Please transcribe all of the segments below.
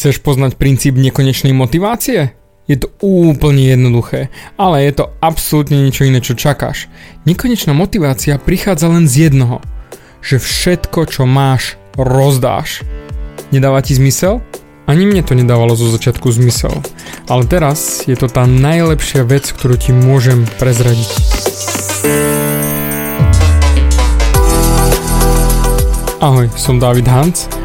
Chceš poznať princíp nekonečnej motivácie? Je to úplne jednoduché, ale je to absolútne niečo iné, čo čakáš. Nekonečná motivácia prichádza len z jednoho, že všetko, čo máš, rozdáš. Nedáva ti zmysel? Ani mne to nedávalo zo začiatku zmysel. Ale teraz je to tá najlepšia vec, ktorú ti môžem prezradiť. Ahoj, som David Hans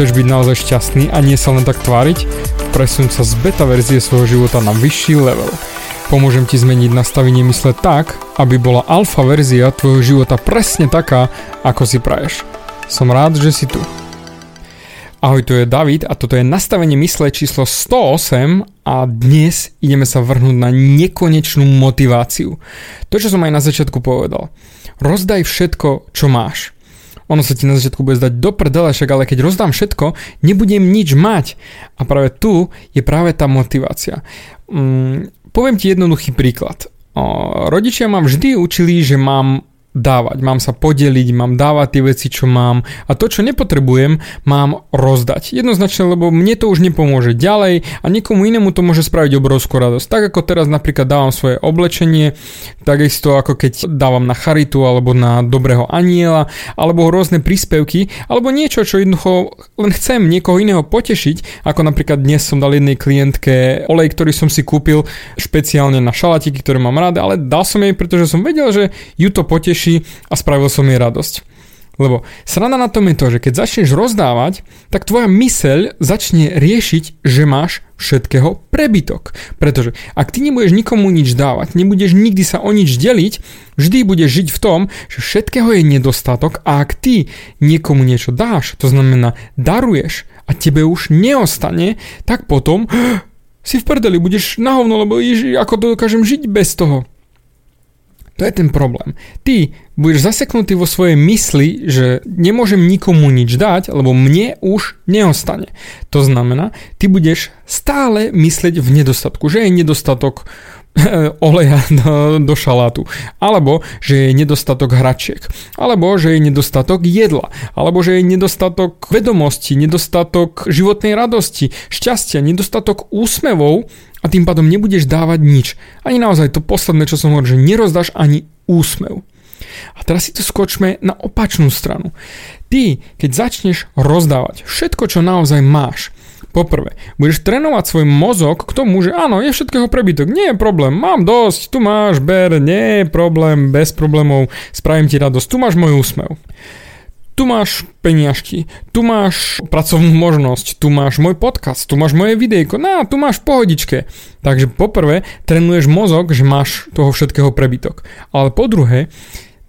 Chceš byť naozaj šťastný a nie sa len tak tváriť? presunúť sa z beta verzie svojho života na vyšší level. Pomôžem ti zmeniť nastavenie mysle tak, aby bola alfa verzia tvojho života presne taká, ako si praješ. Som rád, že si tu. Ahoj, tu je David a toto je nastavenie mysle číslo 108 a dnes ideme sa vrhnúť na nekonečnú motiváciu. To, čo som aj na začiatku povedal. Rozdaj všetko, čo máš ono sa ti na začiatku bude zdať do prdele, však ale keď rozdám všetko, nebudem nič mať. A práve tu je práve tá motivácia. Mm, poviem ti jednoduchý príklad. O, rodičia ma vždy učili, že mám dávať, mám sa podeliť, mám dávať tie veci, čo mám a to, čo nepotrebujem, mám rozdať. Jednoznačne, lebo mne to už nepomôže ďalej a niekomu inému to môže spraviť obrovskú radosť. Tak ako teraz napríklad dávam svoje oblečenie, takisto ako keď dávam na charitu alebo na dobrého aniela, alebo rôzne príspevky, alebo niečo, čo jednoducho len chcem niekoho iného potešiť, ako napríklad dnes som dal jednej klientke olej, ktorý som si kúpil špeciálne na šalatiky, ktoré mám rád, ale dal som jej, pretože som vedel, že ju to poteší poteší a spravil som jej radosť. Lebo sranda na tom je to, že keď začneš rozdávať, tak tvoja myseľ začne riešiť, že máš všetkého prebytok. Pretože ak ty nebudeš nikomu nič dávať, nebudeš nikdy sa o nič deliť, vždy budeš žiť v tom, že všetkého je nedostatok a ak ty niekomu niečo dáš, to znamená daruješ a tebe už neostane, tak potom si v prdeli, budeš na hovno, lebo ježi, ako dokážem žiť bez toho. To je ten problém. Ty budeš zaseknutý vo svojej mysli, že nemôžem nikomu nič dať, lebo mne už neostane. To znamená, ty budeš stále myslieť v nedostatku, že je nedostatok oleja do, do šalátu, alebo že je nedostatok hračiek, alebo že je nedostatok jedla, alebo že je nedostatok vedomosti, nedostatok životnej radosti, šťastia, nedostatok úsmevov, a tým pádom nebudeš dávať nič. Ani naozaj to posledné, čo som hovoril, že nerozdáš ani úsmev. A teraz si to skočme na opačnú stranu. Ty, keď začneš rozdávať všetko, čo naozaj máš, Poprvé, budeš trénovať svoj mozog k tomu, že áno, je všetkého prebytok, nie je problém, mám dosť, tu máš, ber, nie je problém, bez problémov, spravím ti radosť, tu máš môj úsmev tu máš peniažky, tu máš pracovnú možnosť, tu máš môj podcast, tu máš moje videjko, no tu máš pohodičke. Takže poprvé trénuješ mozog, že máš toho všetkého prebytok. Ale po druhé,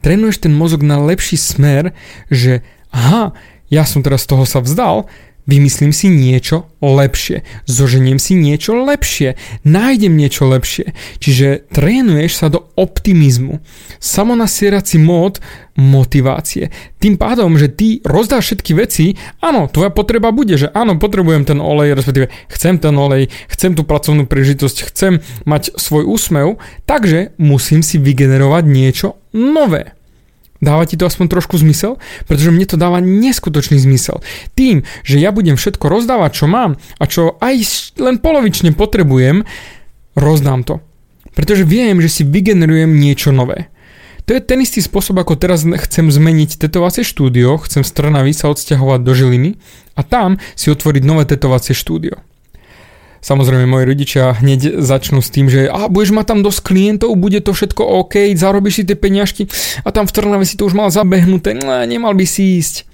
trénuješ ten mozog na lepší smer, že aha, ja som teraz toho sa vzdal, Vymyslím si niečo lepšie. Zoženiem si niečo lepšie. Nájdem niečo lepšie. Čiže trénuješ sa do optimizmu. Samonasierací mód motivácie. Tým pádom, že ty rozdáš všetky veci, áno, tvoja potreba bude, že áno, potrebujem ten olej, respektíve chcem ten olej, chcem tú pracovnú príležitosť, chcem mať svoj úsmev, takže musím si vygenerovať niečo nové. Dáva ti to aspoň trošku zmysel? Pretože mne to dáva neskutočný zmysel. Tým, že ja budem všetko rozdávať, čo mám a čo aj len polovične potrebujem, rozdám to. Pretože viem, že si vygenerujem niečo nové. To je ten istý spôsob, ako teraz chcem zmeniť tetovacie štúdio, chcem z Trnavy sa odsťahovať do Žiliny a tam si otvoriť nové tetovacie štúdio. Samozrejme, moji rodičia hneď začnú s tým, že a budeš mať tam dosť klientov, bude to všetko OK, zarobíš si tie peňažky a tam v Trnave si to už mal zabehnuté, no, nemal by si ísť.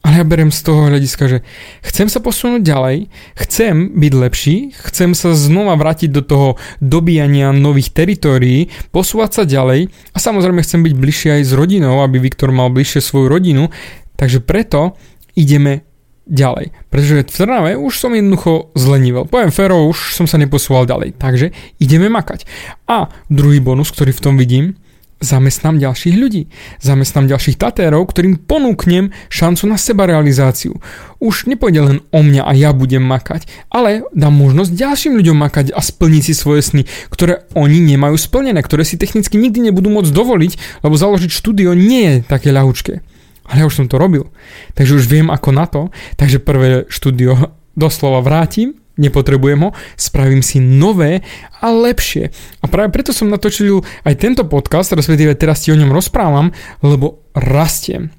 Ale ja berem z toho hľadiska, že chcem sa posunúť ďalej, chcem byť lepší, chcem sa znova vrátiť do toho dobíjania nových teritórií, posúvať sa ďalej a samozrejme chcem byť bližšie aj s rodinou, aby Viktor mal bližšie svoju rodinu, takže preto ideme ďalej. Pretože v Trnave už som jednoducho zlenivel. Poviem féro, už som sa neposúval ďalej. Takže ideme makať. A druhý bonus, ktorý v tom vidím, zamestnám ďalších ľudí. Zamestnám ďalších tatérov, ktorým ponúknem šancu na seba realizáciu. Už nepôjde len o mňa a ja budem makať, ale dám možnosť ďalším ľuďom makať a splniť si svoje sny, ktoré oni nemajú splnené, ktoré si technicky nikdy nebudú môcť dovoliť, lebo založiť štúdio nie je také ľahučké. Ale ja už som to robil, takže už viem ako na to, takže prvé štúdio doslova vrátim nepotrebujem ho, spravím si nové a lepšie. A práve preto som natočil aj tento podcast, respektíve teraz ti o ňom rozprávam, lebo rastiem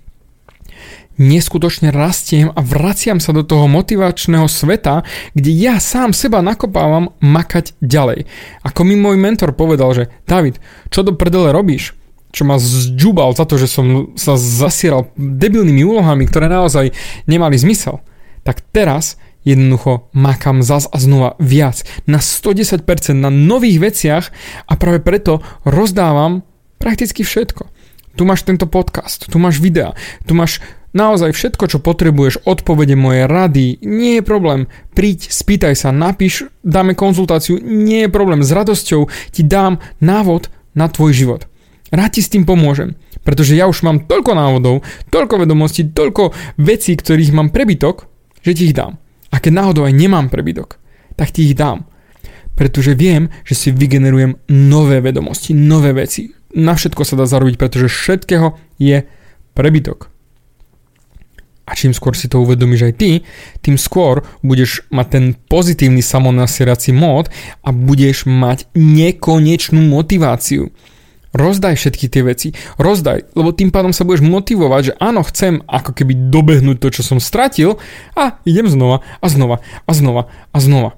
neskutočne rastiem a vraciam sa do toho motivačného sveta, kde ja sám seba nakopávam makať ďalej. Ako mi môj mentor povedal, že David, čo do prdele robíš? Čo ma zďubal za to, že som sa zasieral debilnými úlohami, ktoré naozaj nemali zmysel. Tak teraz jednoducho makám zas a znova viac, na 110% na nových veciach a práve preto rozdávam prakticky všetko. Tu máš tento podcast, tu máš videa, tu máš naozaj všetko, čo potrebuješ, odpovede moje rady, nie je problém. Príď, spýtaj sa, napíš, dáme konzultáciu, nie je problém. S radosťou ti dám návod na tvoj život. Rád ti s tým pomôžem, pretože ja už mám toľko návodov, toľko vedomostí, toľko vecí, ktorých mám prebytok, že ti ich dám. A keď náhodou aj nemám prebytok, tak ti ich dám. Pretože viem, že si vygenerujem nové vedomosti, nové veci. Na všetko sa dá zarobiť, pretože všetkého je prebytok. A čím skôr si to uvedomíš aj ty, tým skôr budeš mať ten pozitívny samonasierací mód a budeš mať nekonečnú motiváciu. Rozdaj všetky tie veci. Rozdaj, lebo tým pádom sa budeš motivovať, že áno, chcem ako keby dobehnúť to, čo som stratil a idem znova a znova a znova a znova.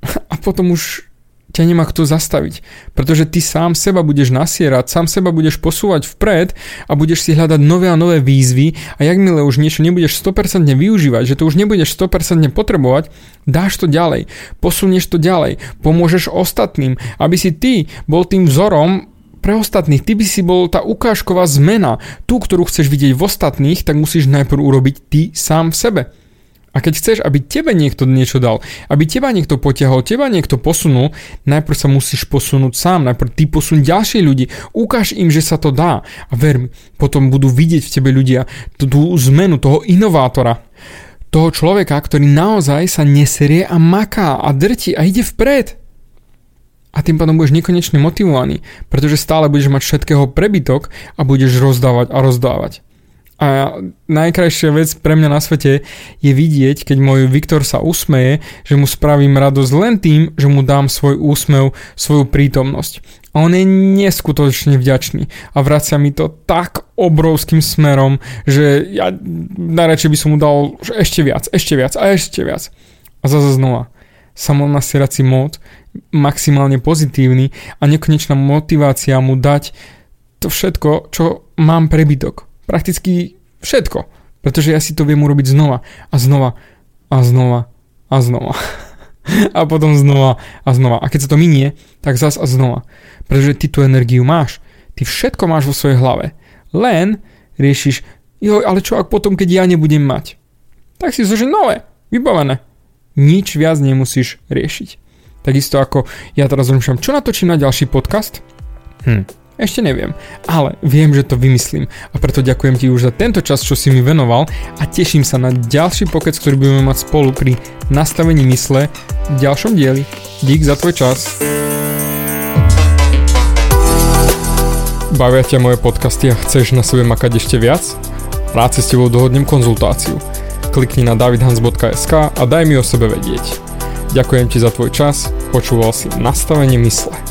A potom už ťa nemá kto zastaviť. Pretože ty sám seba budeš nasierať, sám seba budeš posúvať vpred a budeš si hľadať nové a nové výzvy a jakmile už niečo nebudeš 100% využívať, že to už nebudeš 100% potrebovať, dáš to ďalej, posunieš to ďalej, pomôžeš ostatným, aby si ty bol tým vzorom pre ostatných. Ty by si bol tá ukážková zmena, tú, ktorú chceš vidieť v ostatných, tak musíš najprv urobiť ty sám v sebe. A keď chceš, aby tebe niekto niečo dal, aby teba niekto potiahol, teba niekto posunul, najprv sa musíš posunúť sám, najprv ty posun ďalšie ľudí, ukáž im, že sa to dá. A ver mi, potom budú vidieť v tebe ľudia tú, tú zmenu toho inovátora, toho človeka, ktorý naozaj sa neserie a maká a drti a ide vpred. A tým pádom budeš nekonečne motivovaný, pretože stále budeš mať všetkého prebytok a budeš rozdávať a rozdávať. A najkrajšia vec pre mňa na svete je vidieť, keď môj Viktor sa usmeje, že mu spravím radosť len tým, že mu dám svoj úsmev, svoju prítomnosť. A on je neskutočne vďačný a vracia mi to tak obrovským smerom, že ja najradšej by som mu dal ešte viac, ešte viac a ešte viac. A zase znova, samonasierací mód, maximálne pozitívny a nekonečná motivácia mu dať to všetko, čo mám prebytok prakticky všetko. Pretože ja si to viem urobiť znova a znova a znova a znova. a potom znova a znova. A keď sa to minie, tak zas a znova. Pretože ty tú energiu máš. Ty všetko máš vo svojej hlave. Len riešiš, jo, ale čo ak potom, keď ja nebudem mať? Tak si zložil nové, vybavené. Nič viac nemusíš riešiť. Takisto ako ja teraz rozmýšľam, čo natočím na ďalší podcast? Hm, ešte neviem, ale viem, že to vymyslím a preto ďakujem ti už za tento čas, čo si mi venoval a teším sa na ďalší pokec, ktorý budeme mať spolu pri nastavení mysle v ďalšom dieli. Dík za tvoj čas. Bavia ťa moje podcasty a chceš na sebe makať ešte viac? Rád si s tebou dohodnem konzultáciu. Klikni na davidhans.sk a daj mi o sebe vedieť. Ďakujem ti za tvoj čas, počúval si nastavenie mysle.